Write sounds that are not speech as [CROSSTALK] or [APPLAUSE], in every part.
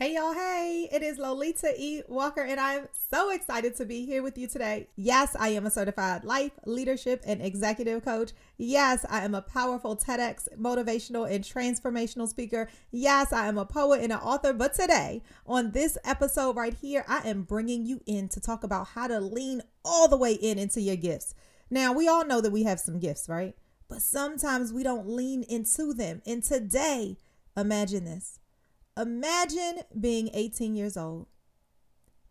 Hey y'all, hey, it is Lolita E. Walker, and I'm so excited to be here with you today. Yes, I am a certified life, leadership, and executive coach. Yes, I am a powerful TEDx motivational and transformational speaker. Yes, I am a poet and an author. But today, on this episode right here, I am bringing you in to talk about how to lean all the way in into your gifts. Now, we all know that we have some gifts, right? But sometimes we don't lean into them. And today, imagine this Imagine being 18 years old.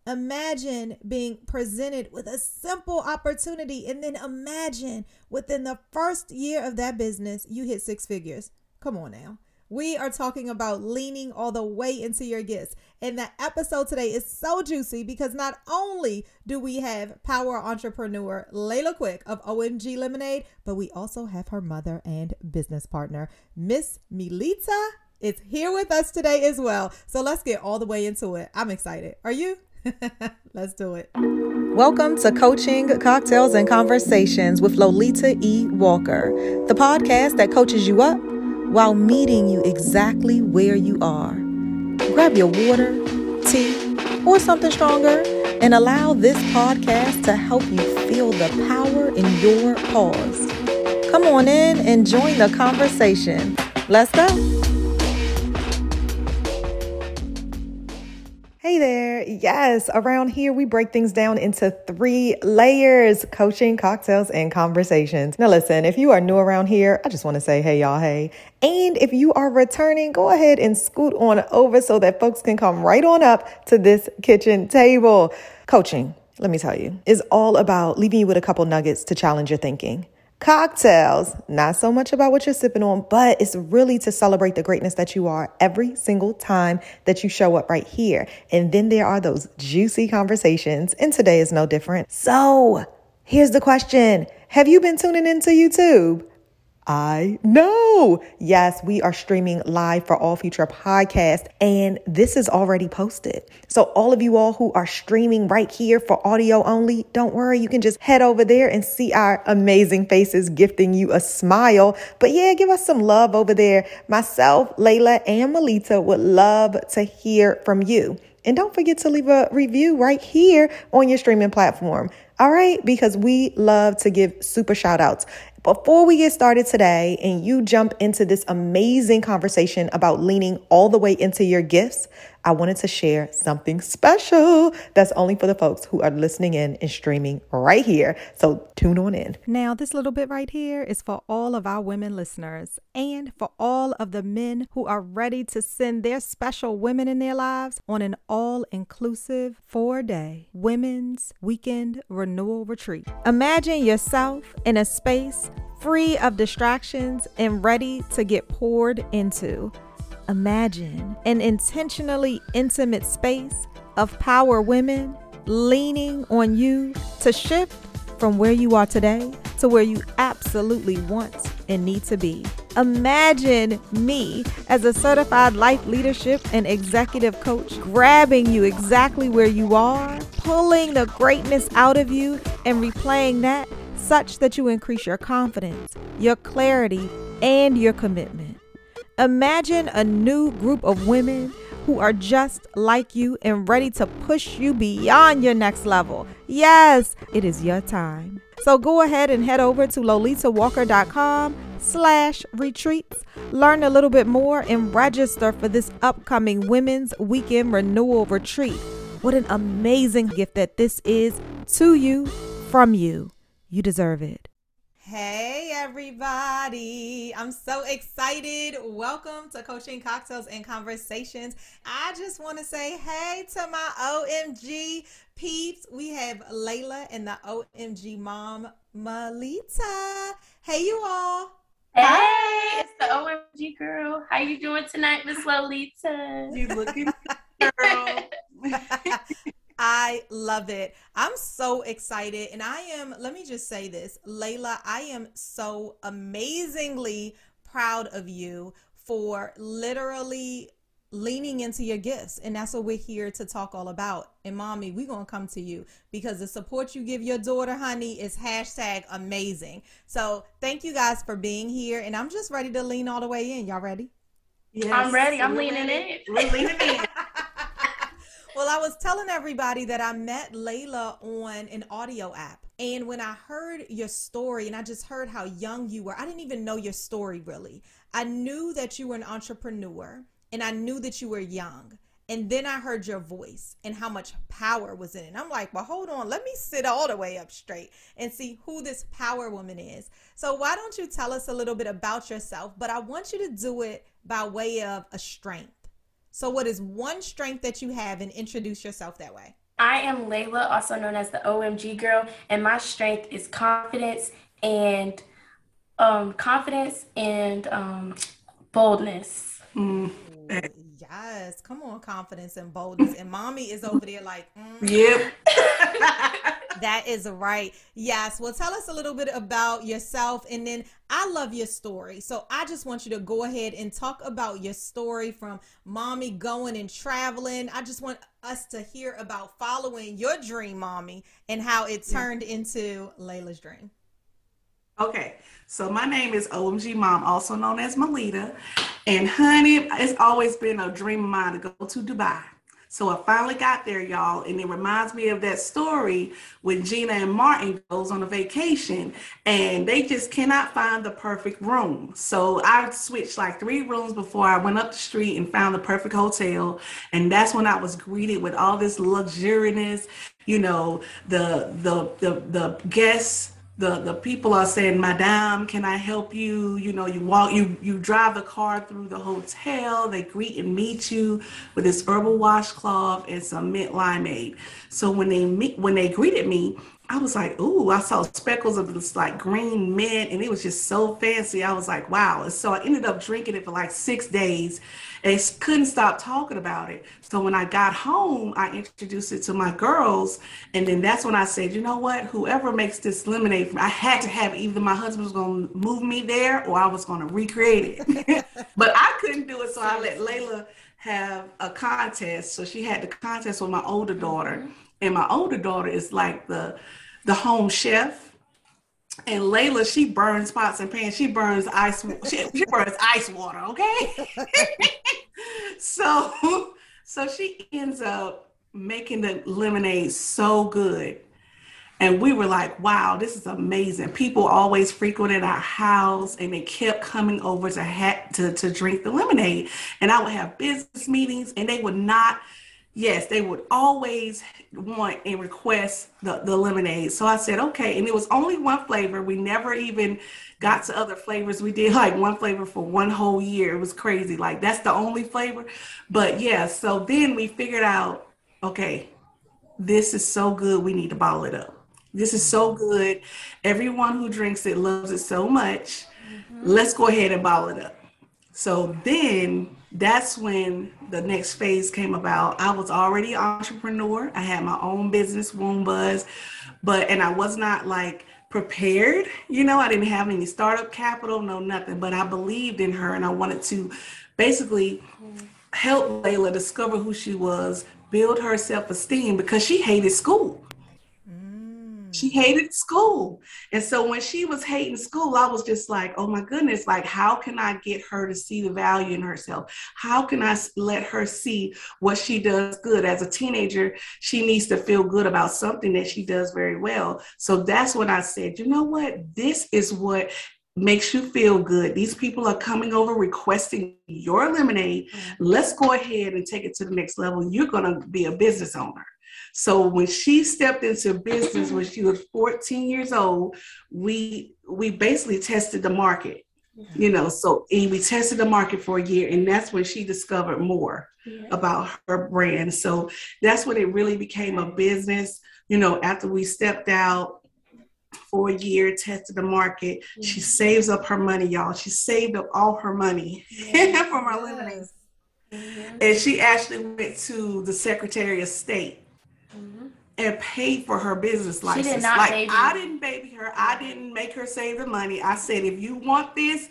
Imagine being presented with a simple opportunity, and then imagine within the first year of that business, you hit six figures. Come on now. We are talking about leaning all the way into your gifts. And the episode today is so juicy because not only do we have power entrepreneur Layla Quick of OMG Lemonade, but we also have her mother and business partner, Miss Melita is here with us today as well. So let's get all the way into it. I'm excited. Are you? [LAUGHS] let's do it. Welcome to Coaching, Cocktails, and Conversations with Lolita E. Walker, the podcast that coaches you up while meeting you exactly where you are. Grab your water, tea, or something stronger and allow this podcast to help you feel the power in your pause. Come on in and join the conversation. Let's go. Hey there. Yes, around here we break things down into three layers coaching, cocktails, and conversations. Now, listen, if you are new around here, I just want to say, hey, y'all, hey. And if you are returning, go ahead and scoot on over so that folks can come right on up to this kitchen table. Coaching, let me tell you, is all about leaving you with a couple nuggets to challenge your thinking. Cocktails, not so much about what you're sipping on, but it's really to celebrate the greatness that you are every single time that you show up right here. And then there are those juicy conversations, and today is no different. So, here's the question Have you been tuning into YouTube? I know. Yes, we are streaming live for all future podcasts, and this is already posted. So, all of you all who are streaming right here for audio only, don't worry. You can just head over there and see our amazing faces gifting you a smile. But yeah, give us some love over there. Myself, Layla, and Melita would love to hear from you. And don't forget to leave a review right here on your streaming platform. All right, because we love to give super shout outs. Before we get started today and you jump into this amazing conversation about leaning all the way into your gifts, I wanted to share something special that's only for the folks who are listening in and streaming right here. So tune on in. Now, this little bit right here is for all of our women listeners and for all of the men who are ready to send their special women in their lives on an all inclusive four day women's weekend renewal retreat. Imagine yourself in a space free of distractions and ready to get poured into. Imagine an intentionally intimate space of power women leaning on you to shift from where you are today to where you absolutely want and need to be. Imagine me as a certified life leadership and executive coach grabbing you exactly where you are, pulling the greatness out of you, and replaying that such that you increase your confidence, your clarity, and your commitment. Imagine a new group of women who are just like you and ready to push you beyond your next level. Yes, it is your time. So go ahead and head over to lolitawalker.com slash retreats. Learn a little bit more and register for this upcoming Women's Weekend Renewal Retreat. What an amazing gift that this is to you from you. You deserve it. Hey, everybody. I'm so excited. Welcome to Coaching Cocktails and Conversations. I just want to say hey to my OMG peeps. We have Layla and the OMG mom, Melita. Hey, you all. Hey, it's the OMG girl. How you doing tonight, Miss Lolita? You looking [LAUGHS] girl. [LAUGHS] I love it. I'm so excited. And I am, let me just say this, Layla, I am so amazingly proud of you for literally leaning into your gifts. And that's what we're here to talk all about. And mommy, we're going to come to you because the support you give your daughter, honey, is hashtag amazing. So thank you guys for being here. And I'm just ready to lean all the way in. Y'all ready? Yes, I'm ready. I'm leaning in. We're leaning in. [LAUGHS] Well, I was telling everybody that I met Layla on an audio app. And when I heard your story and I just heard how young you were, I didn't even know your story really. I knew that you were an entrepreneur and I knew that you were young. And then I heard your voice and how much power was in it. And I'm like, well, hold on, let me sit all the way up straight and see who this power woman is. So, why don't you tell us a little bit about yourself? But I want you to do it by way of a strength. So, what is one strength that you have and introduce yourself that way? I am Layla, also known as the OMG girl, and my strength is confidence and um, confidence and um, boldness. Mm. Yes, come on, confidence and boldness. And mommy is over there like, mm. yep. [LAUGHS] that is right. Yes. Well, tell us a little bit about yourself. And then I love your story. So I just want you to go ahead and talk about your story from mommy going and traveling. I just want us to hear about following your dream, mommy, and how it turned yeah. into Layla's dream. Okay, so my name is OMG Mom, also known as Melita. And honey, it's always been a dream of mine to go to Dubai. So I finally got there, y'all, and it reminds me of that story when Gina and Martin goes on a vacation and they just cannot find the perfect room. So I switched like three rooms before I went up the street and found the perfect hotel. And that's when I was greeted with all this luxuriousness, you know, the the the the guests the the people are saying madame can i help you you know you walk you you drive the car through the hotel they greet and meet you with this herbal washcloth and some mint limeade so when they meet when they greeted me I was like, ooh, I saw speckles of this like green mint and it was just so fancy. I was like, wow. And so I ended up drinking it for like six days and couldn't stop talking about it. So when I got home, I introduced it to my girls. And then that's when I said, you know what? Whoever makes this lemonade, I had to have either my husband was going to move me there or I was going to recreate it. [LAUGHS] but I couldn't do it. So I let Layla have a contest. So she had the contest with my older daughter. Mm-hmm and my older daughter is like the the home chef and Layla, she burns pots and pans. She burns ice. She, she burns ice water. Okay. [LAUGHS] so, [LAUGHS] so she ends up making the lemonade so good, and we were like, "Wow, this is amazing!" People always frequented our house, and they kept coming over to ha- to to drink the lemonade. And I would have business meetings, and they would not yes, they would always want and request the, the lemonade. So I said, okay. And it was only one flavor. We never even got to other flavors. We did like one flavor for one whole year. It was crazy. Like that's the only flavor. But yeah, so then we figured out, okay, this is so good. We need to bottle it up. This is so good. Everyone who drinks it loves it so much. Mm-hmm. Let's go ahead and bottle it up. So then that's when the next phase came about. I was already an entrepreneur. I had my own business, Womb Buzz, but and I was not like prepared. You know, I didn't have any startup capital, no nothing. But I believed in her, and I wanted to basically help Layla discover who she was, build her self esteem because she hated school. She hated school. And so when she was hating school, I was just like, oh my goodness, like, how can I get her to see the value in herself? How can I let her see what she does good? As a teenager, she needs to feel good about something that she does very well. So that's when I said, you know what? This is what makes you feel good. These people are coming over requesting your lemonade. Mm-hmm. Let's go ahead and take it to the next level. You're going to be a business owner. So when she stepped into business when she was 14 years old, we we basically tested the market. You know, so and we tested the market for a year, and that's when she discovered more yeah. about her brand. So that's when it really became a business. You know, after we stepped out for a year, tested the market, mm-hmm. she saves up her money, y'all. She saved up all her money yeah. from her lemonade. Mm-hmm. And she actually went to the Secretary of State and paid for her business license. She did not like baby. I didn't baby her. I didn't make her save the money. I said, if you want this,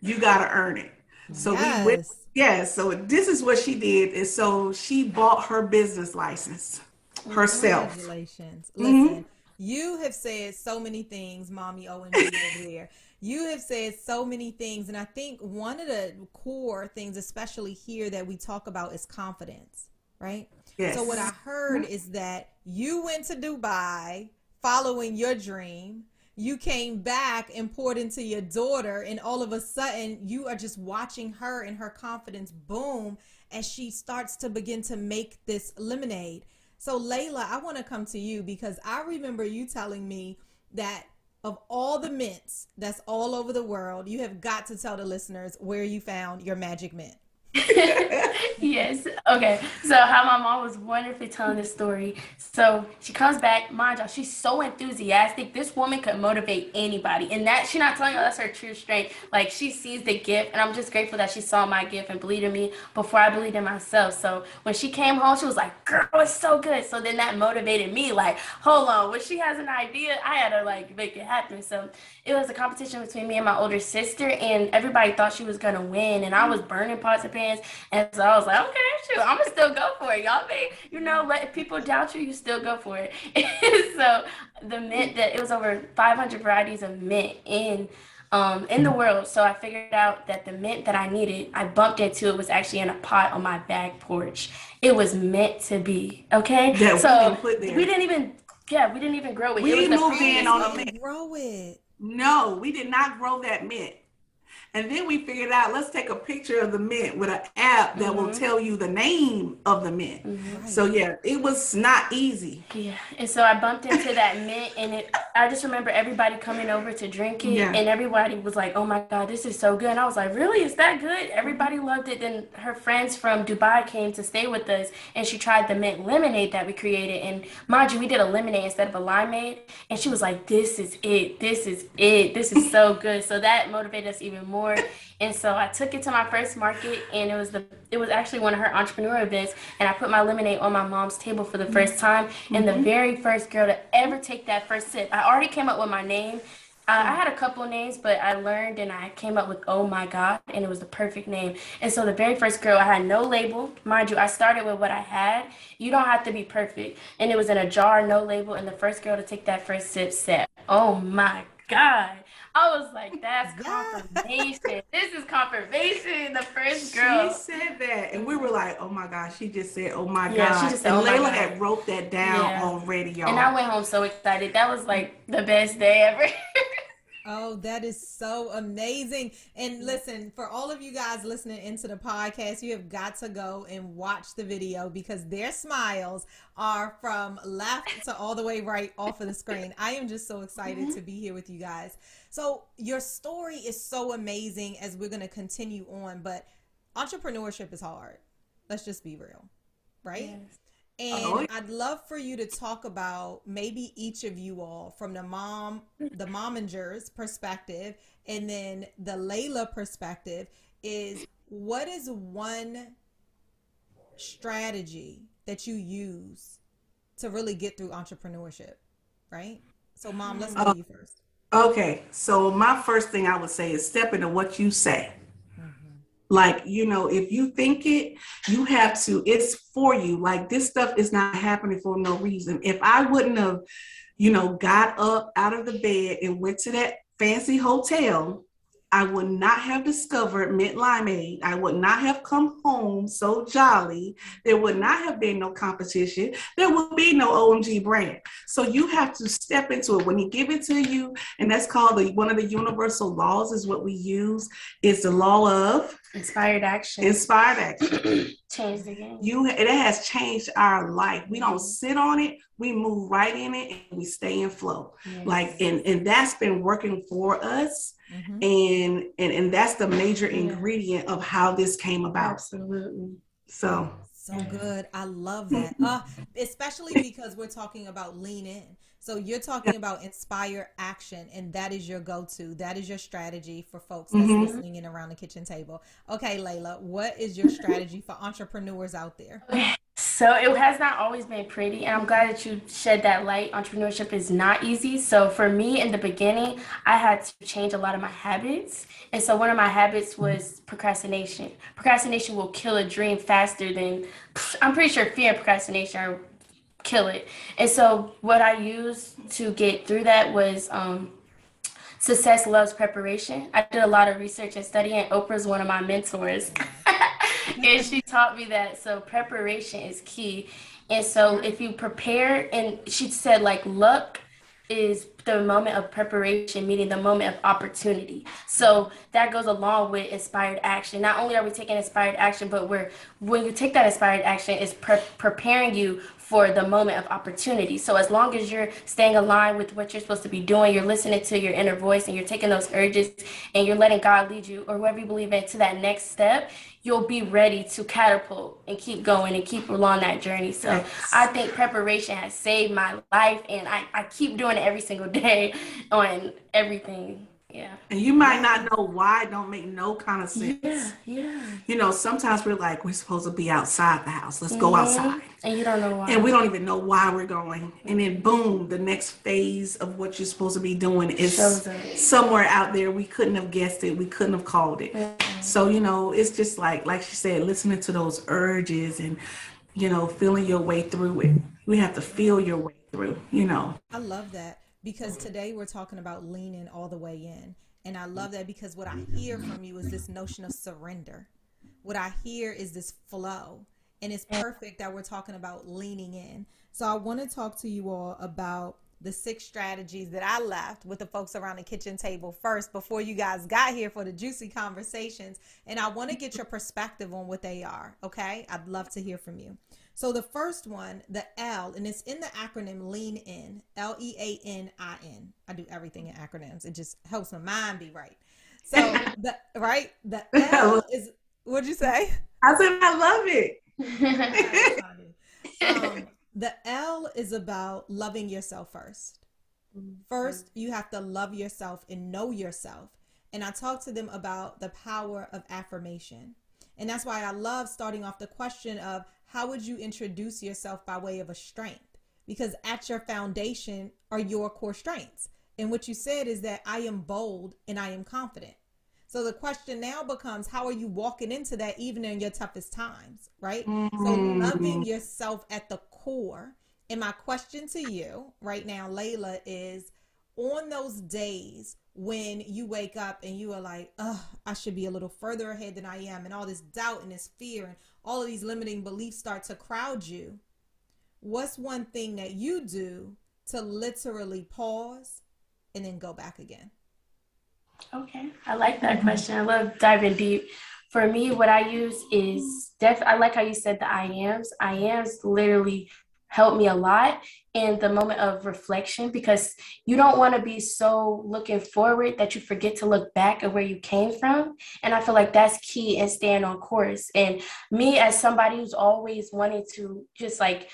you got to earn it. So yes. we went. Yeah. So this is what she did, and so she bought her business license herself. Congratulations! Mm-hmm. You have said so many things, mommy Owen over there. You have said so many things, and I think one of the core things, especially here, that we talk about is confidence, right? Yes. So what I heard is that you went to Dubai following your dream. You came back and poured into your daughter, and all of a sudden, you are just watching her and her confidence boom as she starts to begin to make this lemonade. So, Layla, I want to come to you because I remember you telling me that of all the mints that's all over the world, you have got to tell the listeners where you found your magic mint. [LAUGHS] yes. Okay. So how my mom was wonderfully telling this story. So she comes back, mind y'all, she's so enthusiastic. This woman could motivate anybody. And that she's not telling you that's her true strength. Like she sees the gift. And I'm just grateful that she saw my gift and believed in me before I believed in myself. So when she came home, she was like, girl, it's so good. So then that motivated me, like, hold on, when she has an idea, I had to like make it happen. So it was a competition between me and my older sister, and everybody thought she was gonna win. And I was burning pots and pans. And so I was like, okay, shoot, I'm gonna still go for it. Y'all may, you know, let people doubt you, you still go for it. [LAUGHS] so the mint that it was over 500 varieties of mint in um, in the world. So I figured out that the mint that I needed, I bumped into it was actually in a pot on my back porch. It was meant to be. Okay. Yeah, so we didn't, we didn't even yeah, we didn't even grow it. We it didn't move in on the mint. Grow it. No, we did not grow that mint. And then we figured out let's take a picture of the mint with an app that mm-hmm. will tell you the name of the mint. Mm-hmm. So yeah, it was not easy. Yeah. And so I bumped into that [LAUGHS] mint and it I just remember everybody coming over to drink it yeah. and everybody was like, "Oh my god, this is so good." And I was like, "Really? Is that good?" Everybody loved it. Then her friends from Dubai came to stay with us and she tried the mint lemonade that we created and mind you, we did a lemonade instead of a limeade and she was like, "This is it. This is it. This is so good." So that motivated us even more more. And so I took it to my first market and it was the it was actually one of her entrepreneur events and I put my lemonade on my mom's table for the first time and the very first girl to ever take that first sip. I already came up with my name. Uh, I had a couple names, but I learned and I came up with Oh My God, and it was the perfect name. And so the very first girl, I had no label. Mind you, I started with what I had. You don't have to be perfect. And it was in a jar, no label. And the first girl to take that first sip said, Oh my God. I was like, that's confirmation. this is confirmation. The first girl. She said that. And we were like, oh my gosh, she just said, oh my yeah, God. She just said, and oh Layla had wrote that down yeah. already, y'all. And I went home so excited. That was like the best day ever. Oh, that is so amazing. And listen, for all of you guys listening into the podcast, you have got to go and watch the video because their smiles are from left to all the way right off of the screen. I am just so excited mm-hmm. to be here with you guys. So, your story is so amazing as we're going to continue on, but entrepreneurship is hard. Let's just be real, right? Yes. And oh, I'd love for you to talk about maybe each of you all from the mom, the momingers perspective, and then the Layla perspective is what is one strategy that you use to really get through entrepreneurship, right? So, mom, let's go uh, to you first. Okay, so my first thing I would say is step into what you say. Mm-hmm. Like, you know, if you think it, you have to, it's for you. Like, this stuff is not happening for no reason. If I wouldn't have, you know, got up out of the bed and went to that fancy hotel I would not have discovered mint limeade. I would not have come home so jolly. There would not have been no competition. There would be no OMG brand. So you have to step into it when he give it to you, and that's called the one of the universal laws. Is what we use is the law of inspired action. Inspired action. Change the game. You it has changed our life. We don't sit on it. We move right in it, and we stay in flow. Yes. Like and and that's been working for us Mm-hmm. And, and and that's the major ingredient of how this came about. Absolutely. So so good. I love [LAUGHS] that. Uh, especially because we're talking about lean in. So you're talking about inspire action, and that is your go-to. That is your strategy for folks that's mm-hmm. listening in around the kitchen table. Okay, Layla, what is your strategy for entrepreneurs out there? [LAUGHS] So it has not always been pretty, and I'm glad that you shed that light. Entrepreneurship is not easy. So for me in the beginning, I had to change a lot of my habits. And so one of my habits was procrastination. Procrastination will kill a dream faster than I'm pretty sure fear and procrastination kill it. And so what I used to get through that was um, success loves preparation. I did a lot of research and study, and Oprah's one of my mentors. [LAUGHS] [LAUGHS] and she taught me that. So preparation is key. And so if you prepare, and she said like luck is the moment of preparation, meaning the moment of opportunity. So that goes along with inspired action. Not only are we taking inspired action, but we're when you take that inspired action, it's pre- preparing you for the moment of opportunity. So as long as you're staying aligned with what you're supposed to be doing, you're listening to your inner voice and you're taking those urges and you're letting God lead you or whoever you believe in to that next step, you'll be ready to catapult and keep going and keep along that journey. So yes. I think preparation has saved my life and I, I keep doing it every single [LAUGHS] day on everything yeah. And you might not know why it don't make no kind of sense. Yeah, yeah. You know, sometimes we're like, we're supposed to be outside the house. Let's mm-hmm. go outside. And you don't know why. And we don't even know why we're going. And then boom, the next phase of what you're supposed to be doing is somewhere out there. We couldn't have guessed it. We couldn't have called it. Mm-hmm. So, you know, it's just like, like she said, listening to those urges and, you know, feeling your way through it. We have to feel your way through, you know. I love that because today we're talking about leaning all the way in. And I love that because what I hear from you is this notion of surrender. What I hear is this flow. And it's perfect that we're talking about leaning in. So I want to talk to you all about the six strategies that I left with the folks around the kitchen table first before you guys got here for the juicy conversations. And I want to get your perspective on what they are. Okay. I'd love to hear from you. So the first one, the L, and it's in the acronym Lean In, L E A N I N. I do everything in acronyms. It just helps my mind be right. So [LAUGHS] the right, the [LAUGHS] L is what'd you say? I said I love it. [LAUGHS] um, the L is about loving yourself first. First, you have to love yourself and know yourself. And I talked to them about the power of affirmation. And that's why I love starting off the question of how would you introduce yourself by way of a strength? Because at your foundation are your core strengths. And what you said is that I am bold and I am confident. So the question now becomes how are you walking into that even in your toughest times, right? Mm-hmm. So loving yourself at the core. And my question to you right now, Layla, is on those days when you wake up and you are like, oh, I should be a little further ahead than I am, and all this doubt and this fear and all of these limiting beliefs start to crowd you, what's one thing that you do to literally pause and then go back again? Okay, I like that question. I love diving deep. For me, what I use is def. I like how you said the I ams. I ams literally helped me a lot in the moment of reflection because you don't want to be so looking forward that you forget to look back at where you came from. And I feel like that's key in staying on course. And me, as somebody who's always wanted to just like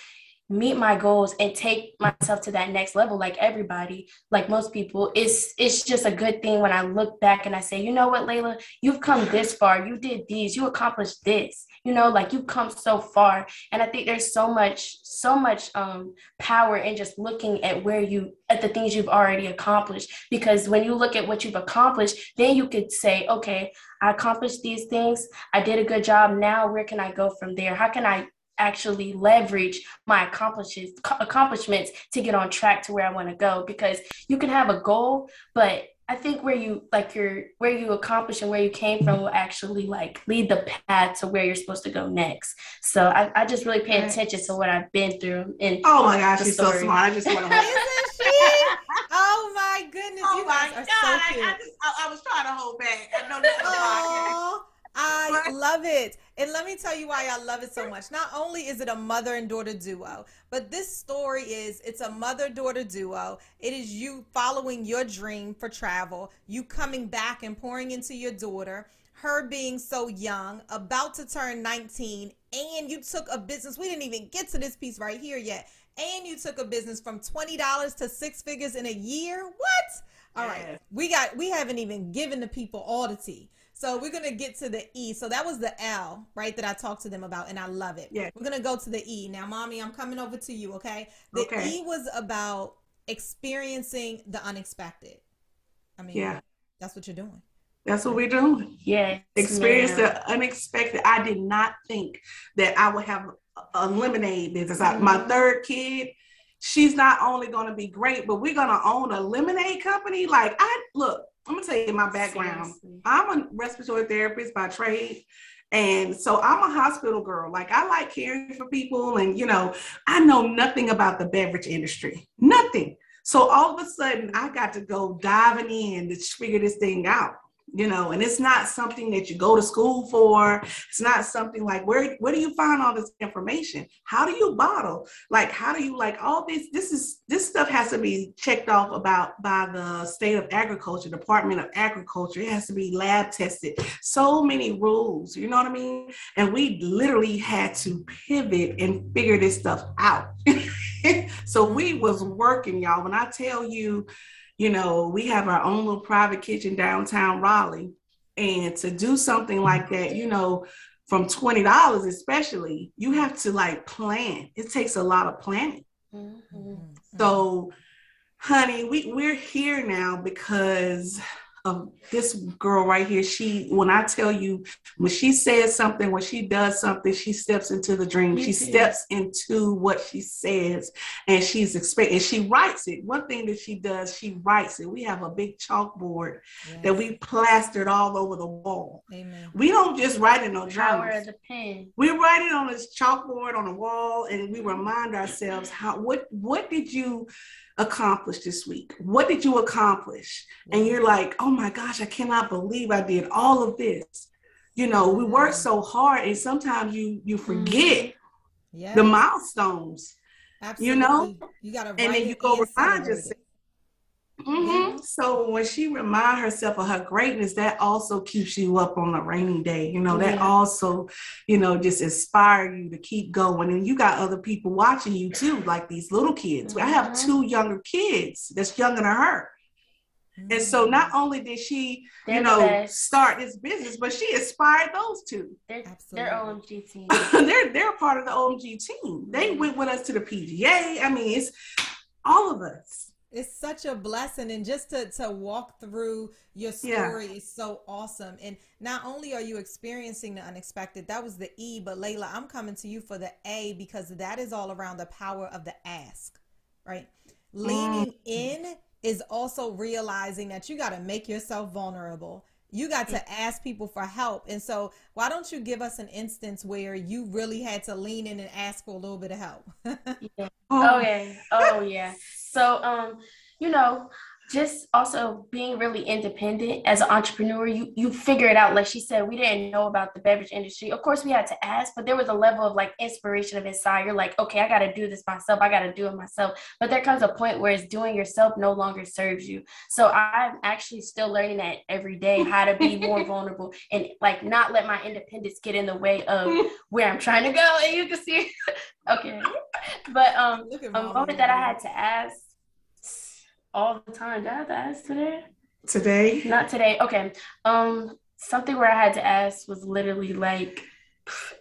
meet my goals and take myself to that next level like everybody like most people it's it's just a good thing when i look back and i say you know what layla? You've come this far. You did these. You accomplished this. You know like you've come so far. And i think there's so much so much um power in just looking at where you at the things you've already accomplished. Because when you look at what you've accomplished then you could say okay i accomplished these things. I did a good job. Now where can i go from there? How can i actually leverage my accomplishments accomplishments to get on track to where I want to go because you can have a goal but I think where you like your where you accomplish and where you came from will actually like lead the path to where you're supposed to go next. So I, I just really pay attention to what I've been through. And oh my gosh, she's so smart. I just want to. [LAUGHS] Isn't she? Oh my goodness, oh you guys are God. so cute. I, I, just, I, I, was trying to hold back. I know this is I love it. And let me tell you why I love it so much. Not only is it a mother and daughter duo, but this story is it's a mother daughter duo. It is you following your dream for travel, you coming back and pouring into your daughter, her being so young, about to turn 19, and you took a business. We didn't even get to this piece right here yet. And you took a business from $20 to six figures in a year. What? All right. We got we haven't even given the people all the tea. So we're gonna get to the E. So that was the L, right? That I talked to them about, and I love it. Yeah. We're gonna go to the E now, mommy. I'm coming over to you. Okay. The okay. E was about experiencing the unexpected. I mean, yeah, that's what you're doing. That's what we're doing. Yeah. Experience the unexpected. I did not think that I would have a lemonade business. Mm-hmm. My third kid, she's not only going to be great, but we're going to own a lemonade company. Like I look, I'm gonna tell you my background. Seriously. I'm a respiratory therapist by trade, And so I'm a hospital girl. Like I like caring for people, and you know, I know nothing about the beverage industry, nothing. So all of a sudden, I got to go diving in to figure this thing out you know and it's not something that you go to school for. It's not something like where where do you find all this information? How do you bottle? Like how do you like all this this is this stuff has to be checked off about by the state of agriculture department of agriculture. It has to be lab tested. So many rules you know what i mean? And we literally had to pivot and figure this stuff out. [LAUGHS] So we was working y'all. When i tell you you know, we have our own little private kitchen downtown Raleigh. And to do something like that, you know, from $20 especially, you have to like plan. It takes a lot of planning. Mm-hmm. So, honey, we, we're here now because of this girl right here. She, when I tell you, when she says something, when she does something, she steps into the dream. she mm-hmm. steps into what she says, and she's expecting. She writes it. One thing that she does, she writes it. We have a big chalkboard yes. that we plastered all over the wall. Amen. We don't just write it on Power of the pen. We write it on this chalkboard on the wall, and we remind ourselves how what what did you accomplish this week? What did you accomplish? And you're like, oh my gosh, I cannot believe I did all of this. You know, we work so hard and sometimes you you forget mm-hmm. yeah. the milestones. Absolutely. You know? You gotta and then you go remind yourself Mm-hmm. So when she remind herself of her greatness, that also keeps you up on a rainy day. You know, that also, you know, just inspire you to keep going. And you got other people watching you too, like these little kids. Mm-hmm. I have mm-hmm. two younger kids that's younger than her. Mm-hmm. And so not mm. only did she, they're you know, start this business, but she inspired those two. They're, they're OMG team. [LAUGHS] they're they're part of the OMG team. They mm-hmm. went with us to the PGA. I mean, it's all of us it's such a blessing and just to to walk through your story yeah. is so awesome. And not only are you experiencing the unexpected that was the e but layla i'm coming to you for the a because that is all around the power of the ask right? Leaning mm. in is also realizing that you got to make yourself vulnerable. You got to ask people for help. And so why don't you give us an instance where you really had to lean in and ask for a little bit of help? [LAUGHS] Yeah. oh yeah. Oh yeah [LAUGHS] so, um, you know, just also being really independent as an entrepreneur, you you figure it out. Like she said, we didn't know about the beverage industry. Of course, we had to ask, but there was a level of like inspiration of inside. You're like, okay, I got to do this myself. I got to do it myself. But there comes a point where it's doing yourself no longer serves you. So I'm actually still learning that every day how to be more [LAUGHS] vulnerable and like not let my independence get in the way of [LAUGHS] where I'm trying to go. And [LAUGHS] you can see, okay, but um, a moment that I had to ask all the time. Did I have to ask today? Today? Not today. Okay. Um, something where I had to ask was literally like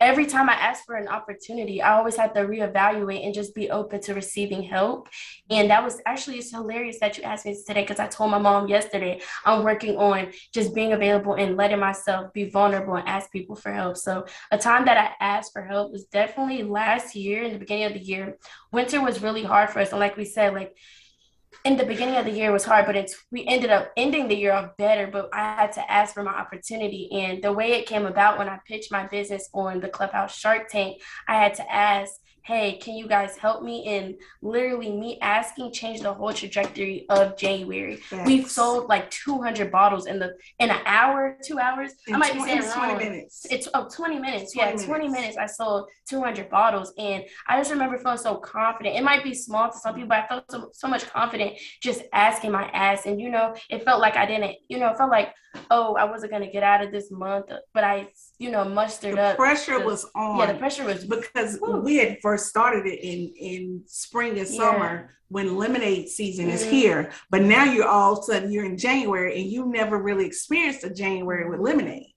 every time I asked for an opportunity, I always had to reevaluate and just be open to receiving help. And that was actually it's hilarious that you asked me today because I told my mom yesterday I'm working on just being available and letting myself be vulnerable and ask people for help. So a time that I asked for help was definitely last year in the beginning of the year. Winter was really hard for us. And like we said, like in the beginning of the year was hard, but it's we ended up ending the year off better. But I had to ask for my opportunity, and the way it came about when I pitched my business on the Clubhouse Shark Tank, I had to ask hey, can you guys help me? And literally, me asking changed the whole trajectory of January. Yes. We've sold like 200 bottles in the in an hour, two hours. In I might 20, be saying wrong. 20 minutes. It's oh, 20 minutes. 20 yeah, minutes. 20 minutes. I sold 200 bottles, and I just remember feeling so confident. It might be small to some mm-hmm. people, but I felt so, so much confident just asking my ass. And you know, it felt like I didn't. You know, it felt like oh, I wasn't gonna get out of this month, but I, you know, mustered up. the up. Pressure was on. Yeah, the pressure was because we had first started it in in spring and summer yeah. when lemonade season mm-hmm. is here. But now you're all of a sudden you're in January and you never really experienced a January with lemonade.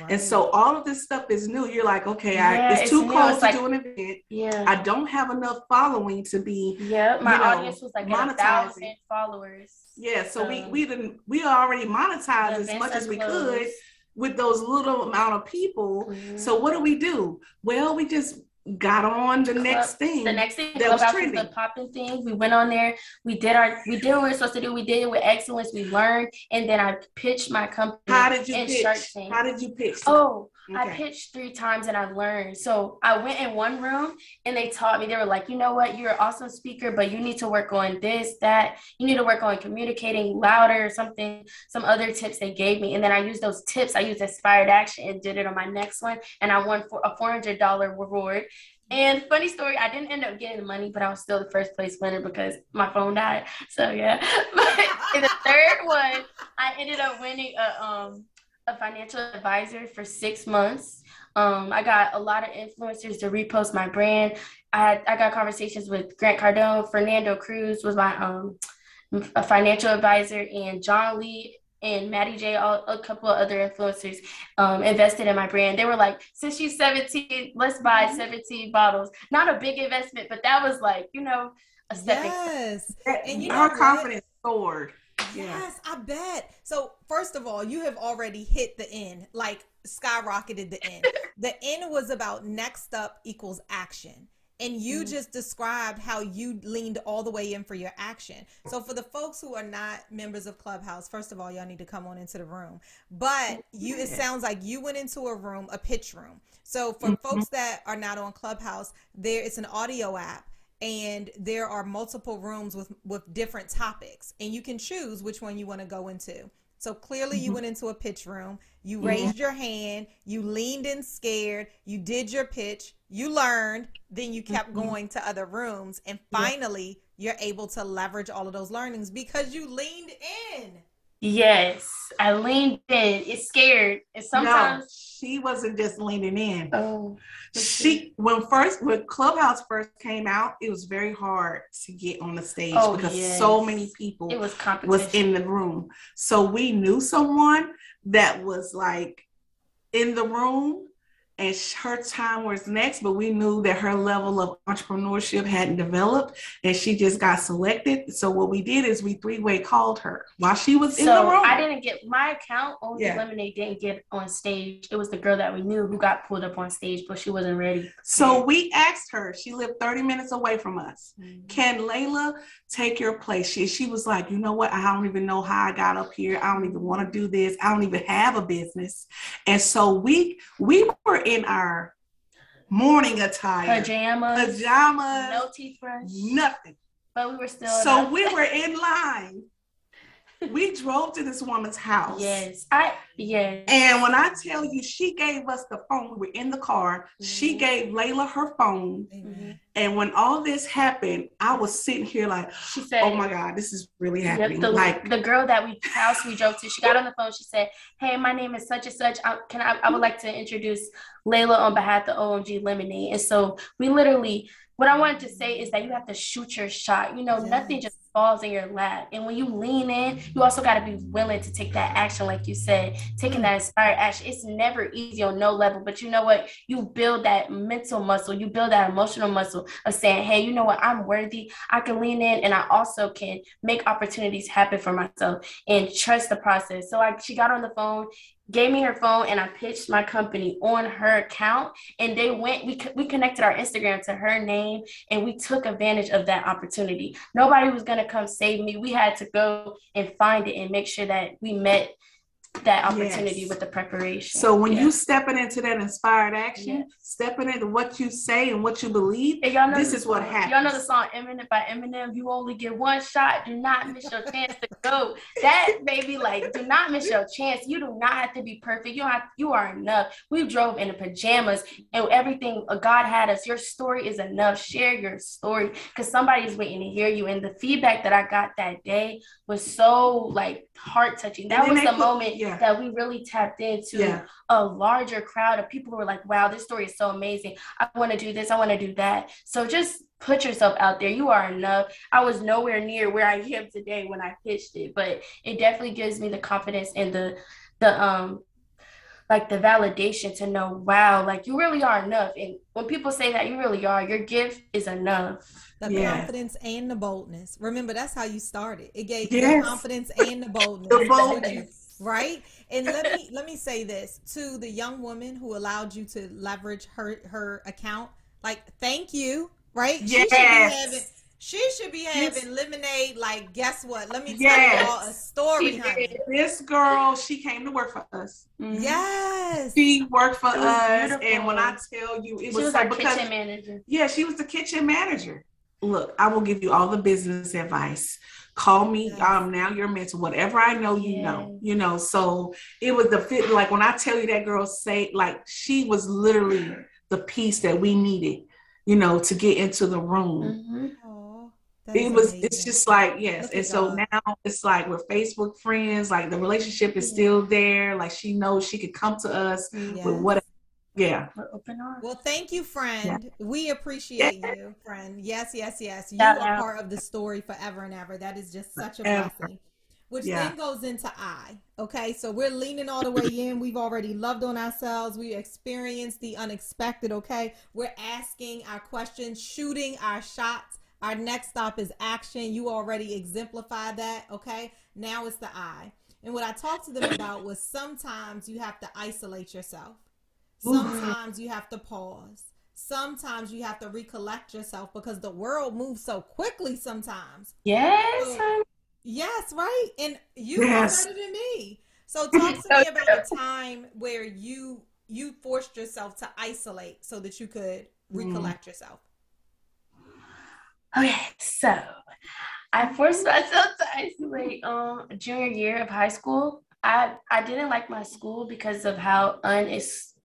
Right. And so all of this stuff is new. You're like, okay, yeah, I, it's, it's too new. close it's to like, do an event. Yeah. I don't have enough following to be. Yeah, my you know, audience was like monetizing. a thousand followers. Yeah, so, so we we didn't we already monetized as much as we closed. could with those little amount of people. Mm-hmm. So what do we do? Well, we just got on the Club, next thing. The next thing that was trending. the popping thing. We went on there. We did our. We did what we were supposed to do. We did it with excellence. We learned, and then I pitched my company. How did you pitch? How did you pitch? Oh, Okay. I pitched three times and I learned. So I went in one room and they taught me, they were like, you know what, you're an awesome speaker, but you need to work on this, that. You need to work on communicating louder, something, some other tips they gave me. And then I used those tips. I used inspired action and did it on my next one. And I won for a $400 reward. And funny story, I didn't end up getting the money, but I was still the first place winner because my phone died. So yeah. [LAUGHS] But in the third one, I ended up winning a um a financial advisor for six months. Um, I got a lot of influencers to repost my brand. I I got conversations with Grant Cardone, Fernando Cruz was my um a financial advisor, and John Lee and Maddie J, all, a couple of other influencers um, invested in my brand. They were like, since she's 17, let's buy mm-hmm. 17 bottles. Not a big investment, but that was like, you know, a stepping. Yes. And you know, confidence soared. Yes, I bet. So first of all, you have already hit the end, like skyrocketed the end. [LAUGHS] the end was about next up equals action. And you mm-hmm. just described how you leaned all the way in for your action. So for the folks who are not members of Clubhouse, first of all, y'all need to come on into the room. But you it sounds like you went into a room, a pitch room. So for mm-hmm. folks that are not on Clubhouse, there it's an audio app and there are multiple rooms with with different topics and you can choose which one you want to go into so clearly you mm-hmm. went into a pitch room you raised your hand you leaned in scared you did your pitch you learned then you kept mm-hmm. going to other rooms and finally yeah. you're able to leverage all of those learnings because you leaned in Yes, I leaned in. It's scared. And sometimes no, she wasn't just leaning in. Oh. She when first when Clubhouse first came out, it was very hard to get on the stage oh, because yes. so many people it was was in the room. So we knew someone that was like in the room and her time was next, but we knew that her level of entrepreneurship hadn't developed and she just got selected. So what we did is we three-way called her while she was so in the room. I didn't get my account on yeah. Lemonade didn't get on stage. It was the girl that we knew who got pulled up on stage, but she wasn't ready. So we asked her, she lived 30 minutes away from us. Mm-hmm. Can Layla take your place? She she was like, you know what? I don't even know how I got up here. I don't even want to do this. I don't even have a business. And so we we were in our morning attire, pajamas, pajamas, no toothbrush, nothing. But we were still. So we were in line we drove to this woman's house. Yes. I yes. And when I tell you she gave us the phone, we were in the car. Mm-hmm. She gave Layla her phone. Mm-hmm. And when all this happened, I was sitting here like, she said, "Oh my God, this is really happening." Yep, the, like the girl that we house we drove to, she got on the phone. She said, "Hey, my name is such and such. I, can I? I would like to introduce Layla on behalf of OMG Lemonade." And so we literally what I wanted to say is that you have to shoot your shot. You know, yes. nothing just falls in your lap. And when you lean in, you also got to be willing to take that action, like you said, taking that inspired action. It's never easy on no level, but you know what? You build that mental muscle, you build that emotional muscle of saying, hey, you know what? I'm worthy. I can lean in and I also can make opportunities happen for myself and trust the process. So like she got on the phone gave me her phone and I pitched my company on her account and they went we we connected our Instagram to her name and we took advantage of that opportunity. Nobody was going to come save me. We had to go and find it and make sure that we met that opportunity yes. with the preparation. So when yeah. you stepping into that inspired action, yeah. stepping into what you say and what you believe, and y'all know this is what happens. Y'all know the song Eminem by Eminem, you only get one shot, do not miss your chance to go. That baby, like, do not miss your chance. You do not have to be perfect. You don't have, you are enough. We drove in the pajamas and everything uh, God had us. Your story is enough. Share your story because somebody is waiting to hear you. And the feedback that I got that day was so like heart touching. That was the put, moment yeah. that we really tapped into yeah. a larger crowd of people who were like, wow, this story is so amazing. I want to do this. I want to do that. So just put yourself out there. You are enough. I was nowhere near where I am today when I pitched it, but it definitely gives me the confidence and the, the, um, like the validation to know, wow, like you really are enough. And when people say that you really are, your gift is enough the yeah. confidence and the boldness. Remember, that's how you started. It gave yes. you the confidence and the boldness. [LAUGHS] the boldness. Right? And let me let me say this to the young woman who allowed you to leverage her her account. Like, thank you. Right? Yes. She should be having lemonade. Like, guess what? Let me tell yes. you all a story. This girl, she came to work for us. Mm-hmm. Yes, she worked for us, beautiful. and when I tell you, it she was, was our because, kitchen manager. Yeah, she was the kitchen manager. Look, I will give you all the business advice. Call me. Um, now you're mentor. Whatever I know, you yes. know. You know. So it was the fit. Like when I tell you that girl say, like she was literally the piece that we needed you know, to get into the room. Mm-hmm. it was amazing. it's just like yes and so God. now it's like we're facebook friends like the relationship is yeah. still there like she knows she could come to us yes. with what yeah open arms well thank you friend yeah. we appreciate yeah. you friend yes yes yes you are part of the story forever and ever that is just such a blessing which yeah. then goes into I. Okay, so we're leaning all the way in. We've already loved on ourselves. We experienced the unexpected. Okay, we're asking our questions, shooting our shots. Our next stop is action. You already exemplify that. Okay, now it's the I. And what I talked to them about was sometimes you have to isolate yourself. Sometimes you have to pause. Sometimes you have to recollect yourself because the world moves so quickly sometimes. Yes. So, Yes, right. And you yes. know better than me. So [LAUGHS] talk to me about a time where you you forced yourself to isolate so that you could mm. recollect mm. yourself. Okay, so I forced [LAUGHS] myself to isolate um junior year of high school. I I didn't like my school because of how un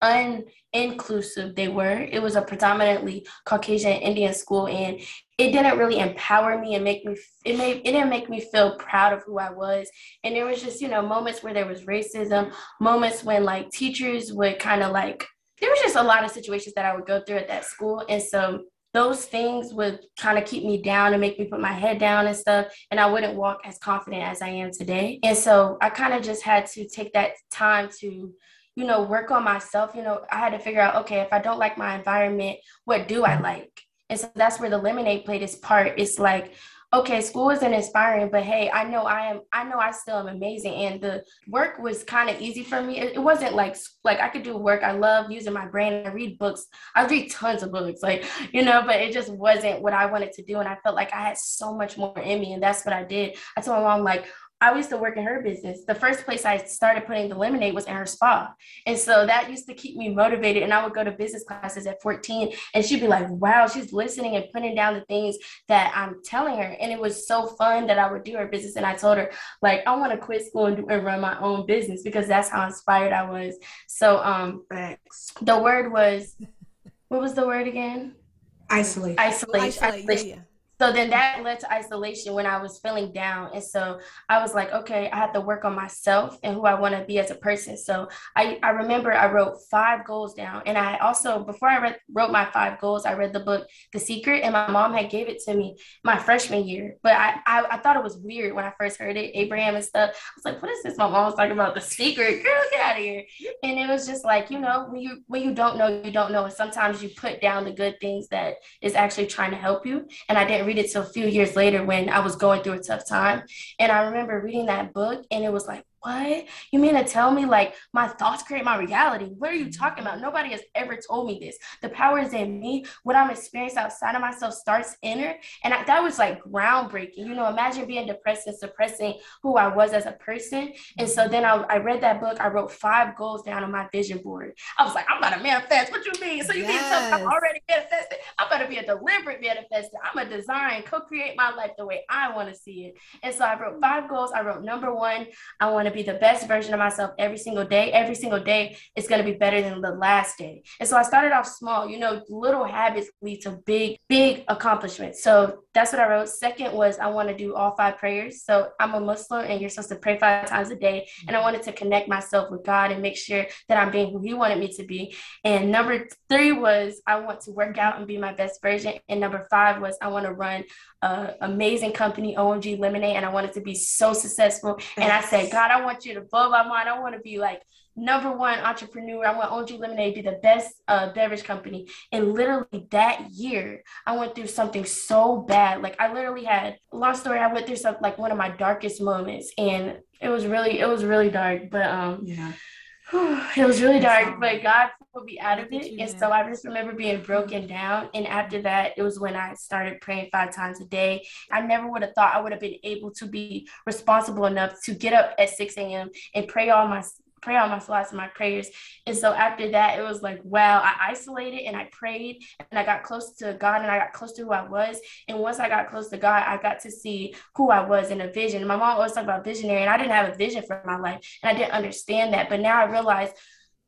uninclusive they were. It was a predominantly Caucasian Indian school, and it didn't really empower me and make me. It made it didn't make me feel proud of who I was. And there was just you know moments where there was racism, moments when like teachers would kind of like. There was just a lot of situations that I would go through at that school, and so those things would kind of keep me down and make me put my head down and stuff. And I wouldn't walk as confident as I am today. And so I kind of just had to take that time to you know, work on myself. You know, I had to figure out, okay, if I don't like my environment, what do I mm-hmm. like? And so that's where the lemonade played its part. It's like, okay, school isn't inspiring, but hey, I know I am, I know I still am amazing. And the work was kind of easy for me. It, it, wasn't like, like I could do work. I love using my brain. I read books. I read tons of books, like, you know, but it just wasn't what I wanted to do. And I felt like I had so much more in me. And that's what I did. I told my mom, like, I used to work in her business. The first place I started putting the lemonade was in her spa. And so that used to keep me motivated. And I would go to business classes at 14 and she'd be like, wow, she's listening and putting down the things that I'm telling her. And it was so fun that I would do her business. And I told her, like, I want to quit school and, do, and run my own business because that's how inspired I was. So um, the word was, what was the word again? Isolation. Isolation. Isolate, Isolation. Yeah, yeah. So then that led to isolation when I was feeling down. And so I was like, okay, I have to work on myself and who I want to be as a person. So I, I remember I wrote five goals down. And I also, before I read, wrote my five goals, I read the book, The Secret, and my mom had gave it to me my freshman year. But I, I, I thought it was weird when I first heard it, Abraham and stuff. I was like, what is this? My mom was talking about The Secret. Girl, get out of here. And it was just like, you know, when you, when you don't know, you don't know. And sometimes you put down the good things that is actually trying to help you. And I didn't read it till a few years later when I was going through a tough time. And I remember reading that book and it was like, what? You mean to tell me like my thoughts create my reality? What are you talking about? Nobody has ever told me this. The power is in me. What I'm experiencing outside of myself starts inner. And I, that was like groundbreaking. You know, imagine being depressed and suppressing who I was as a person. And so then I, I read that book. I wrote five goals down on my vision board. I was like, I'm about to manifest. What you mean? So you yes. mean tell me I'm already manifested? I'm going to be a deliberate manifester. I'm a design, co-create my life the way I want to see it. And so I wrote five goals. I wrote number one, I want to be the best version of myself every single day. Every single day is going to be better than the last day. And so I started off small, you know, little habits lead to big, big accomplishments. So that's what I wrote. Second was I want to do all five prayers. So I'm a Muslim and you're supposed to pray five times a day. And I wanted to connect myself with God and make sure that I'm being who He wanted me to be. And number three was I want to work out and be my best version. And number five was I want to run an amazing company, OMG Lemonade, and I wanted to be so successful. And I said, God, I want you to blow my mind. I want to be like number one entrepreneur. I want OMG Lemonade to be the best uh, beverage company. And literally that year, I went through something so bad. Like I literally had, long story, I went through some like one of my darkest moments, and it was really, it was really dark. But um, yeah [SIGHS] it was really dark, but God pulled me out of it. And so I just remember being broken down. And after that, it was when I started praying five times a day. I never would have thought I would have been able to be responsible enough to get up at 6 a.m. and pray all my pray all my salats and my prayers. And so after that, it was like, wow, I isolated and I prayed and I got close to God and I got close to who I was. And once I got close to God, I got to see who I was in a vision. And My mom always talked about visionary, and I didn't have a vision for my life and I didn't understand that. But now I realize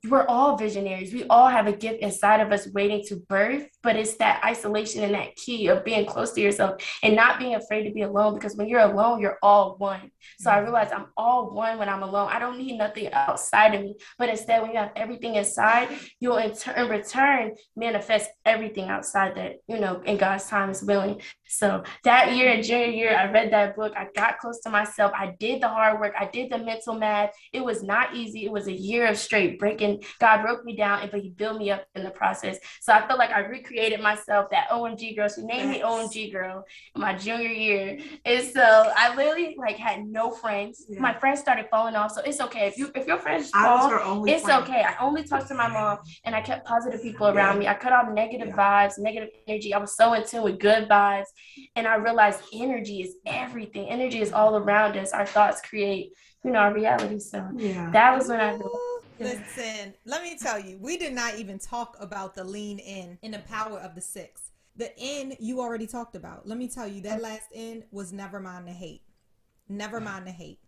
we're all visionaries. We all have a gift inside of us waiting to birth, but it's that isolation and that key of being close to yourself and not being afraid to be alone because when you're alone, you're all one. So I mm-hmm. realized I'm all one when I'm alone. I don't need nothing outside of me, but instead, when you have everything inside, you'll in, turn, in return manifest everything outside that, you know, in God's time is willing. So that year, junior year, I read that book. I got close to myself. I did the hard work. I did the mental math. It was not easy. It was a year of straight breaking. God broke me down, but He built me up in the process. So I feel like I recreated myself, that OMG girl. She named me OMG girl in my junior year. And so I literally like had no friends. Yeah. My friends started falling off. So it's okay. If you if your friends fall, it's friend. okay. I only talked to my mom and I kept positive people around yeah. me. I cut off negative yeah. vibes, negative energy. I was so in tune with good vibes. And I realized energy is everything. Energy is all around us. Our thoughts create, you know, our reality. So yeah. that was when I Listen, let me tell you, we did not even talk about the lean in in the power of the six. The in you already talked about. Let me tell you, that last in was never mind the hate. Never mind the hate.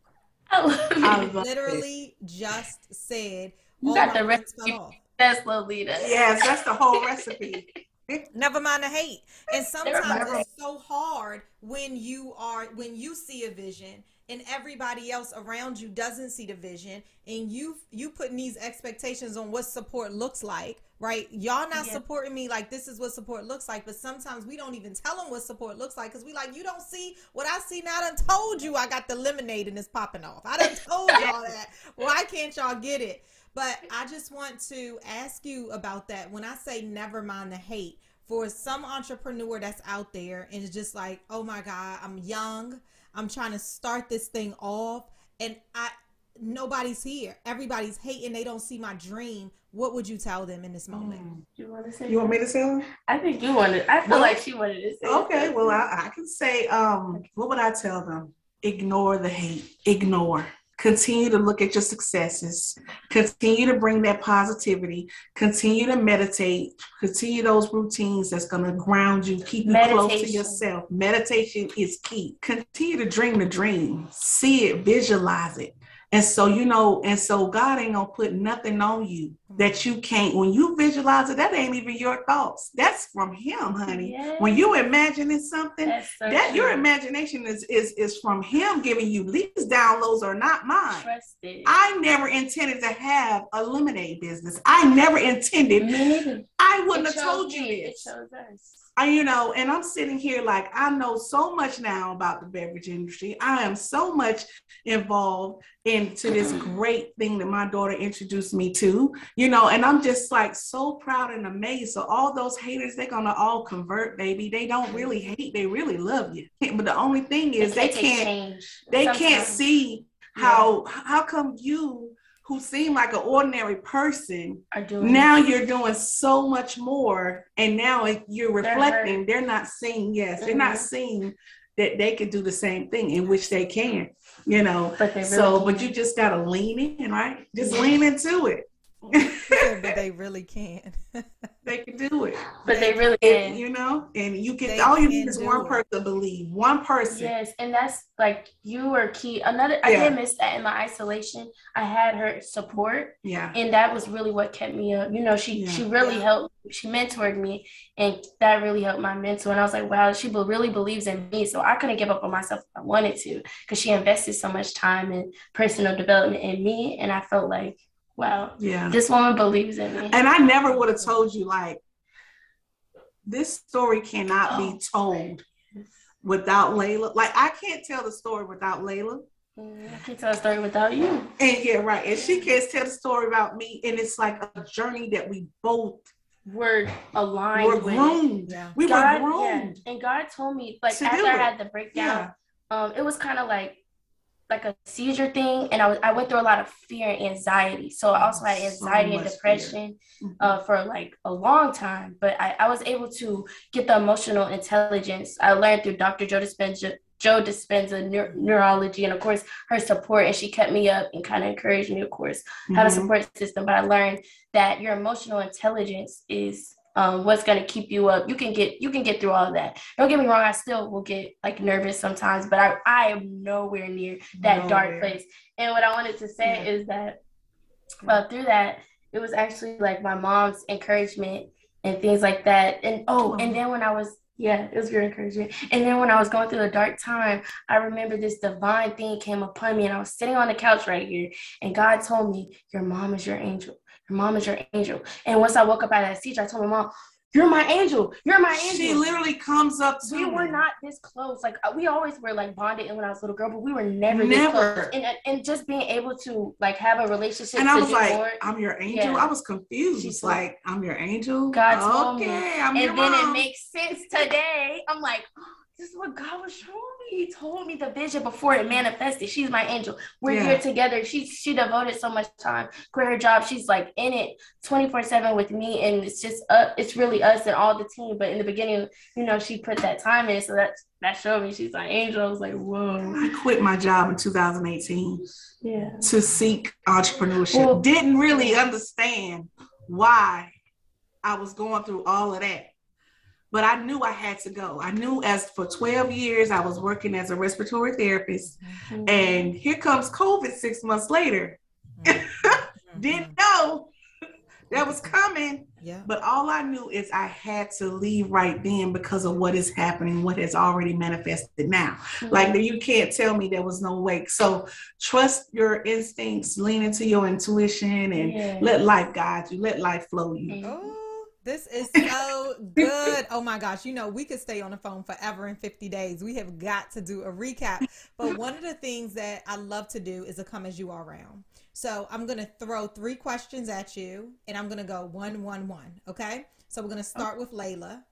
I literally it. just said you got the recipe. That's Lolita. Yes, that's the whole recipe. [LAUGHS] Never mind the hate. And sometimes it's so hard when you are when you see a vision and everybody else around you doesn't see the vision and you you putting these expectations on what support looks like right? Y'all not yeah. supporting me like this is what support looks like but sometimes we don't even tell them what support looks like because we like you don't see what i see now. I done told you i got the lemonade and it's popping off. I done told [LAUGHS] y'all that. Why can't y'all get it but I just want to ask you about that. When I say never mind the hate, for some entrepreneur that's out there and it's just like, oh my God, I'm young, I'm trying to start this thing off, and I nobody's here. Everybody's hating. They don't see my dream. What would you tell them in this moment? Mm. You want to say? You want me to say? Them? I think you wanted. I feel well, like she wanted to say. Okay, well, I, I can say. Um, what would I tell them? Ignore the hate. Ignore. Continue to look at your successes. Continue to bring that positivity. Continue to meditate. Continue those routines that's going to ground you, keep you Meditation. close to yourself. Meditation is key. Continue to dream the dream. See it, visualize it. And so, you know, and so God ain't gonna put nothing on you that you can't. When you visualize it, that ain't even your thoughts. That's from Him, honey. Yes. When you imagining something, so that true. your imagination is is is from Him giving you. These downloads are not mine. I never intended to have a lemonade business. I never intended. I wouldn't it have told you this. I, you know, and I'm sitting here like I know so much now about the beverage industry. I am so much involved into this great thing that my daughter introduced me to, you know, and I'm just like so proud and amazed. So all those haters, they're gonna all convert, baby. They don't really hate, they really love you. [LAUGHS] But the only thing is they, they can't they Sometimes. can't see how yeah. how come you who seem like an ordinary person now you're doing so much more and now you're reflecting they're, they're not seeing yes mm-hmm. they're not mm-hmm. seeing that they can do the same thing in which they can you know but really so can. but you just gotta lean in right just lean into it but they really can. [LAUGHS] they can do it. But they really can. And, you know, and you can. They all you need is one it. person believe. One person. Yes, and that's like you were key. Another, I did miss that in my isolation. I had her support. Yeah. And that was really what kept me up. You know, she yeah. she really yeah. helped. She mentored me, and that really helped my mentor. And I was like, wow, she really believes in me. So I couldn't give up on myself if I wanted to, because she invested so much time and personal development in me, and I felt like wow, yeah, this woman believes in me. And I never would have told you like this story cannot oh, be told without Layla. Like I can't tell the story without Layla. Mm, I can't tell a story without you. And yeah, right. And she can't tell the story about me. And it's like a journey that we both were aligned. We're groomed. Yeah. We God, were groomed. Yeah. And God told me, like after I had the breakdown, yeah. um, it was kind of like like a seizure thing, and I was I went through a lot of fear and anxiety. So I also had anxiety so and depression mm-hmm. uh, for like a long time. But I, I was able to get the emotional intelligence I learned through Dr. Joe Dispenza, Joe Dispenza neur- neurology, and of course her support. And she kept me up and kind of encouraged me, of course, mm-hmm. have a support system. But I learned that your emotional intelligence is um, what's going to keep you up. You can get you can get through all of that. Don't get me wrong, I still will get like nervous sometimes, but I, I am nowhere near that nowhere. dark place. And what I wanted to say yeah. is that uh, through that, it was actually like my mom's encouragement and things like that. And oh, and then when I was yeah, it was very encouraging. And then when I was going through a dark time, I remember this divine thing came upon me, and I was sitting on the couch right here, and God told me, Your mom is your angel. Your mom is your angel. And once I woke up out of that seizure, I told my mom, you're my angel. You're my angel. She literally comes up to We me. were not this close. Like uh, we always were like bonded in when I was a little girl, but we were never, never. And, and just being able to like have a relationship. And I was like, more, I'm your angel. Yeah. I was confused. She's like, I'm your angel. God told okay, me. I'm and then mom. it makes sense today. I'm like, this is what God was showing. He told me the vision before it manifested. She's my angel. We're yeah. here together. She she devoted so much time, quit her job. She's like in it 24-7 with me. And it's just uh, it's really us and all the team. But in the beginning, you know, she put that time in. So that's that showed me she's my angel. I was like, whoa. I quit my job in 2018 yeah. to seek entrepreneurship. Well, Didn't really understand why I was going through all of that but I knew I had to go. I knew as for 12 years I was working as a respiratory therapist, mm-hmm. and here comes COVID six months later. [LAUGHS] Mm-hmm. Didn't know that was coming. Yeah. But all I knew is I had to leave right then because of what is happening, what has already manifested now. Mm-hmm. Like you can't tell me there was no wake. So trust your instincts, lean into your intuition, and yeah. let life guide you. Let life flow you. Oh. This [LAUGHS] is so good. Oh my gosh. You know, we could stay on the phone forever in 50 days. We have got to do a recap. But one of the things that I love to do is a come as you are round. So I'm going to throw three questions at you and I'm going to go one, one, one. Okay. So we're going to start with Layla.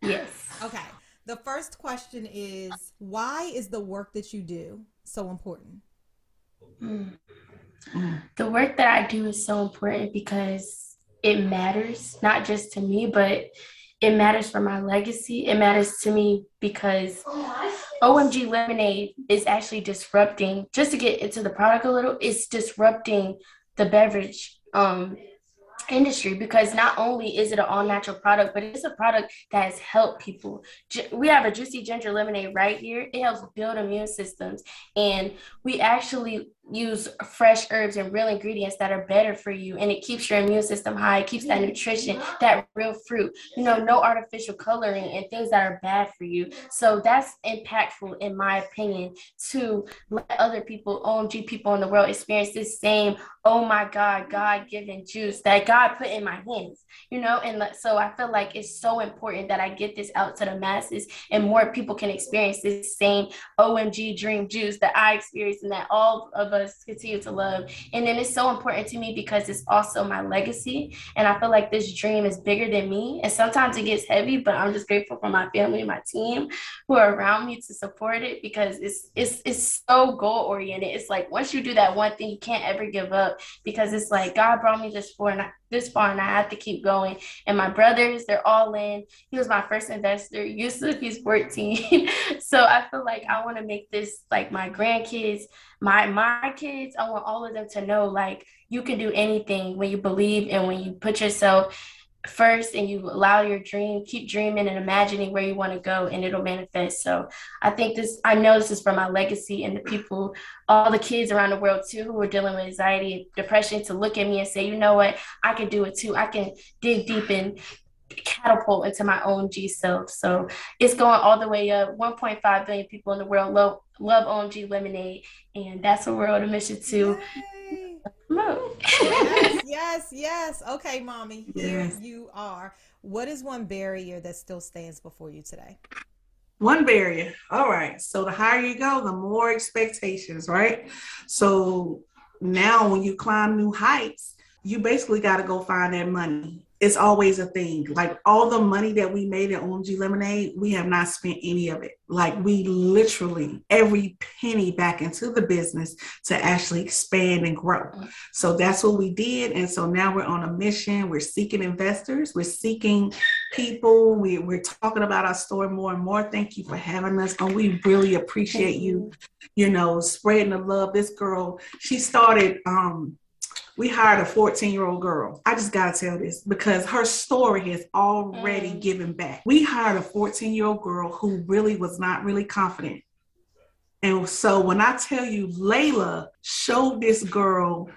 Yes. Okay. The first question is why is the work that you do so important? Mm. The work that I do is so important because it matters, not just to me, but it matters for my legacy. It matters to me because OMG Lemonade is actually disrupting, just to get into the product a little, it's disrupting the beverage um, industry because not only is it an all natural product, but it's a product that has helped people. We have a juicy ginger lemonade right here. It helps build immune systems. And we actually use fresh herbs and real ingredients that are better for you and it keeps your immune system high it keeps that nutrition that real fruit you know no artificial coloring and things that are bad for you. So that's impactful in my opinion to let other people omg people in the world experience this same oh my god god-given juice that god put in my hands you know? And so i feel like it's so important that i get this out to the masses and more people can experience this same omg dream juice that i experienced and that all of us continue to love. And then it's so important to me because it's also my legacy. And I feel like this dream is bigger than me. And sometimes it gets heavy, but I'm just grateful for my family my team who are around me to support it because it's it's it's so goal oriented. It's like once you do that one thing, you can't ever give up because it's like God brought me this for and I, this far and I have to keep going. And my brothers, they're all in. He was my first investor. Yusuf, he's 14. [LAUGHS] so I feel like I want to make this like my grandkids, my my kids. I want all of them to know like you can do anything when you believe and when you put yourself first and you allow your dream keep dreaming and imagining where you want to go and it'll manifest so i think this i know this is for my legacy and the people all the kids around the world too who are dealing with anxiety and depression to look at me and say you know what i can do it too i can dig deep and catapult into my own G self. So it's going all the way up. 1.5 billion people in the world love love OMG Lemonade, and that's what we're on a mission to. Yes, [LAUGHS] yes, yes. Okay, mommy, here yes. you are. What is one barrier that still stands before you today? One barrier. All right. So the higher you go, the more expectations, right? So now when you climb new heights, you basically got to go find that money. It's always a thing. Like all the money that we made at OMG Lemonade, we have not spent any of it. Like we literally every penny back into the business to actually expand and grow. So that's what we did. And so now we're on a mission. We're seeking investors. We're seeking people. We, we're talking about our story more and more. Thank you for having us. And we really appreciate you, you know, spreading the love. This girl, she started um we hired a 14 year old girl. I just got to tell this because her story has already mm. given back. We hired a 14 year old girl who really was not really confident. And so when I tell you, Layla showed this girl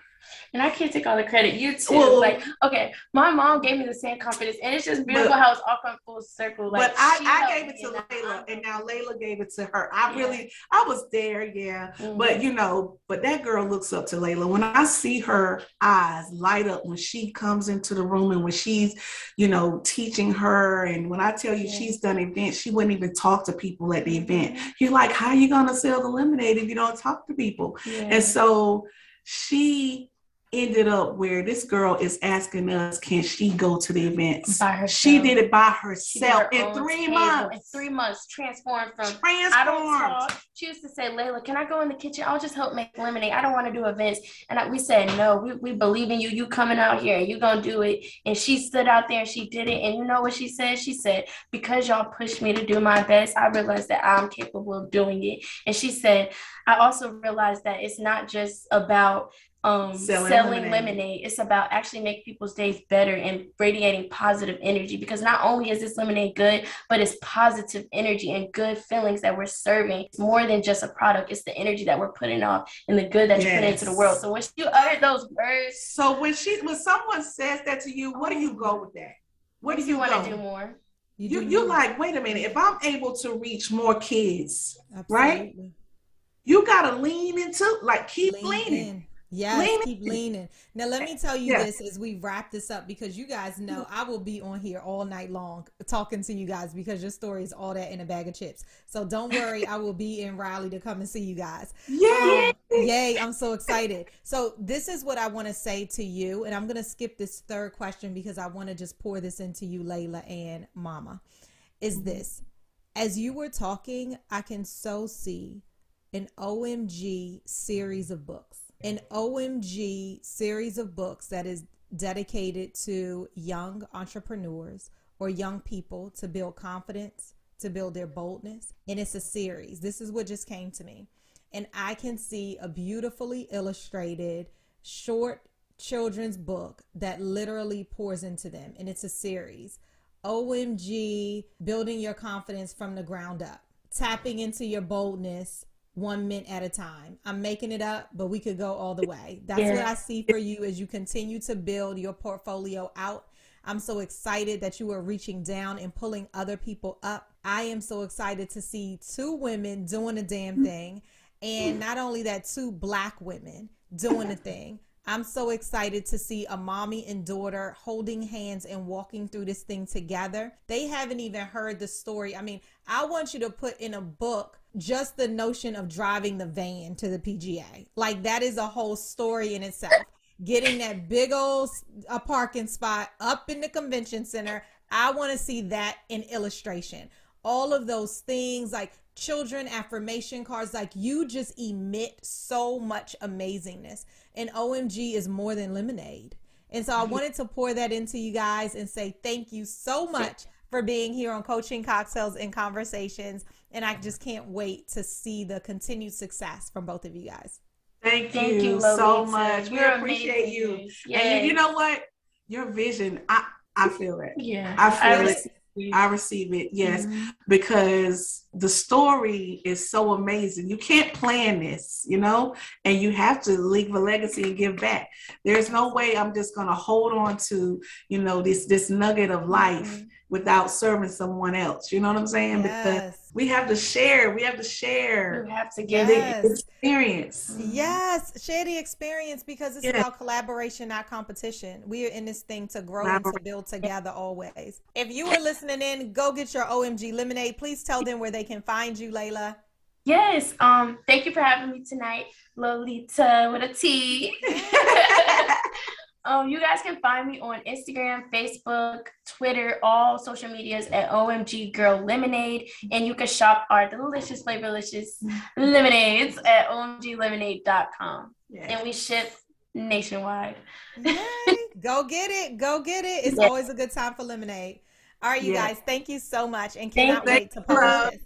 and I can't take all the credit. You too. Like, okay, my mom gave me the same confidence, and it's just beautiful but, how it's all come full circle. Like, but I, I gave it to Layla, and now Layla gave it to her. I yeah. really, I was there, yeah. Mm-hmm. But you know, but that girl looks up to Layla. When I see her eyes light up when she comes into the room, and when she's, you know, teaching her, and when I tell you yeah. she's done events, she wouldn't even talk to people at the event. Mm-hmm. You're like, how are you gonna sell the lemonade if you don't talk to people? Yeah. And so she ended up where this girl is asking us, can she go to the events? By herself. She did it by herself in three table. months. In three months, transformed from transformed. I don't talk. She used to say, Layla, can I go in the kitchen? I'll just help make lemonade. I don't want to do events. And I, we said, no, we, we believe in you. You coming out here and you gonna do it. And she stood out there and she did it. And you know what she said? She said, because y'all pushed me to do my best, I realized that I'm capable of doing it. And she said, I also realized that it's not just about um selling, selling lemonade. lemonade. It's about actually make people's days better and radiating positive energy because not only is this lemonade good, but it's positive energy and good feelings that we're serving. It's more than just a product, it's the energy that we're putting off and the good that yes. you put into the world. So when you utter those words. So when she when someone says that to you, what do you go with that? What do you, want to do more? You, you, you like, wait a minute, if I'm able to reach more kids, Absolutely. right? You gotta lean into like keep lean leaning. In Yes, leaning. keep leaning. Now, let me tell you this as we wrap this up because you guys know I will be on here all night long talking to you guys because your story is all that in a bag of chips. So don't worry, I will be in Raleigh to come and see you guys. Yay! Um, yay! I'm so excited. So this is what I want to say to you, and I'm going to skip this third question because I want to just pour this into you, Layla and Mama. Is mm-hmm. this as you were talking, I can so see an OMG series of books an OMG series of books that is dedicated to young entrepreneurs or young people to build confidence, to build their boldness. And it's a series. This is what just came to me. And I can see a beautifully illustrated short children's book that literally pours into them. And it's a series. OMG, building your confidence from the ground up, tapping into your boldness one mint at a time. I'm making it up, but we could go all the way. That's yeah. what I see for you as you continue to build your portfolio out. I'm so excited that you are reaching down and pulling other people up. I am so excited to see two women doing a damn thing. And not only that, two black women doing a thing. I'm so excited to see a mommy and daughter holding hands and walking through this thing together. They haven't even heard the story. I mean, I want you to put in a book just the notion of driving the van to the PGA. Like that is a whole story in itself. Getting that big old a parking spot up in the convention center. I want to see that in illustration. All of those things like children affirmation cards like you just emit so much amazingness and OMG is more than lemonade. And so I wanted to pour that into you guys and say thank you so much for being here on Coaching Cocktails and Conversations. And I just can't wait to see the continued success from both of you guys. Thank, thank you, you so much. We appreciate you. And you, you, know what? Your vision, I, I feel it. Yeah. I feel I it. I receive it, yes, mm-hmm. because the story is so amazing. You can't plan this, you know, and you have to leave a legacy and give back. There's no way I'm just gonna hold on to, you know, this this nugget of life. Mm-hmm without serving someone else. You know what I'm saying? Yes. Because we have to share. We have to share. We have to get yes. the experience. Yes, share the experience because it's about collaboration, not competition. We are in this thing to grow and to build together always. If you are listening in, go get your OMG lemonade. Please tell them where they can find you, Layla. Yes. Um. Thank you for having me tonight, Lolita with a T. [LAUGHS] Um, you guys can find me on Instagram, Facebook, Twitter, all social medias at OMG Girl Lemonade. And you can shop our delicious, flavorlicious lemonades at omglemonade.com. Yes. And we ship nationwide. [LAUGHS] Go get it. Go get it. It's yes. always a good time for lemonade. All right, you yes. guys, thank you so much and cannot thank wait to post this.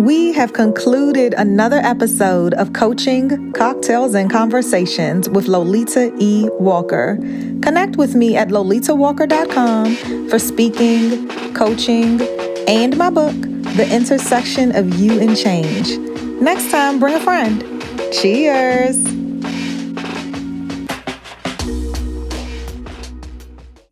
We have concluded another episode of Coaching, Cocktails, and Conversations with Lolita E. Walker. Connect with me at lolitawalker.com for speaking, coaching, and my book, The Intersection of You and Change. Next time, bring a friend. Cheers.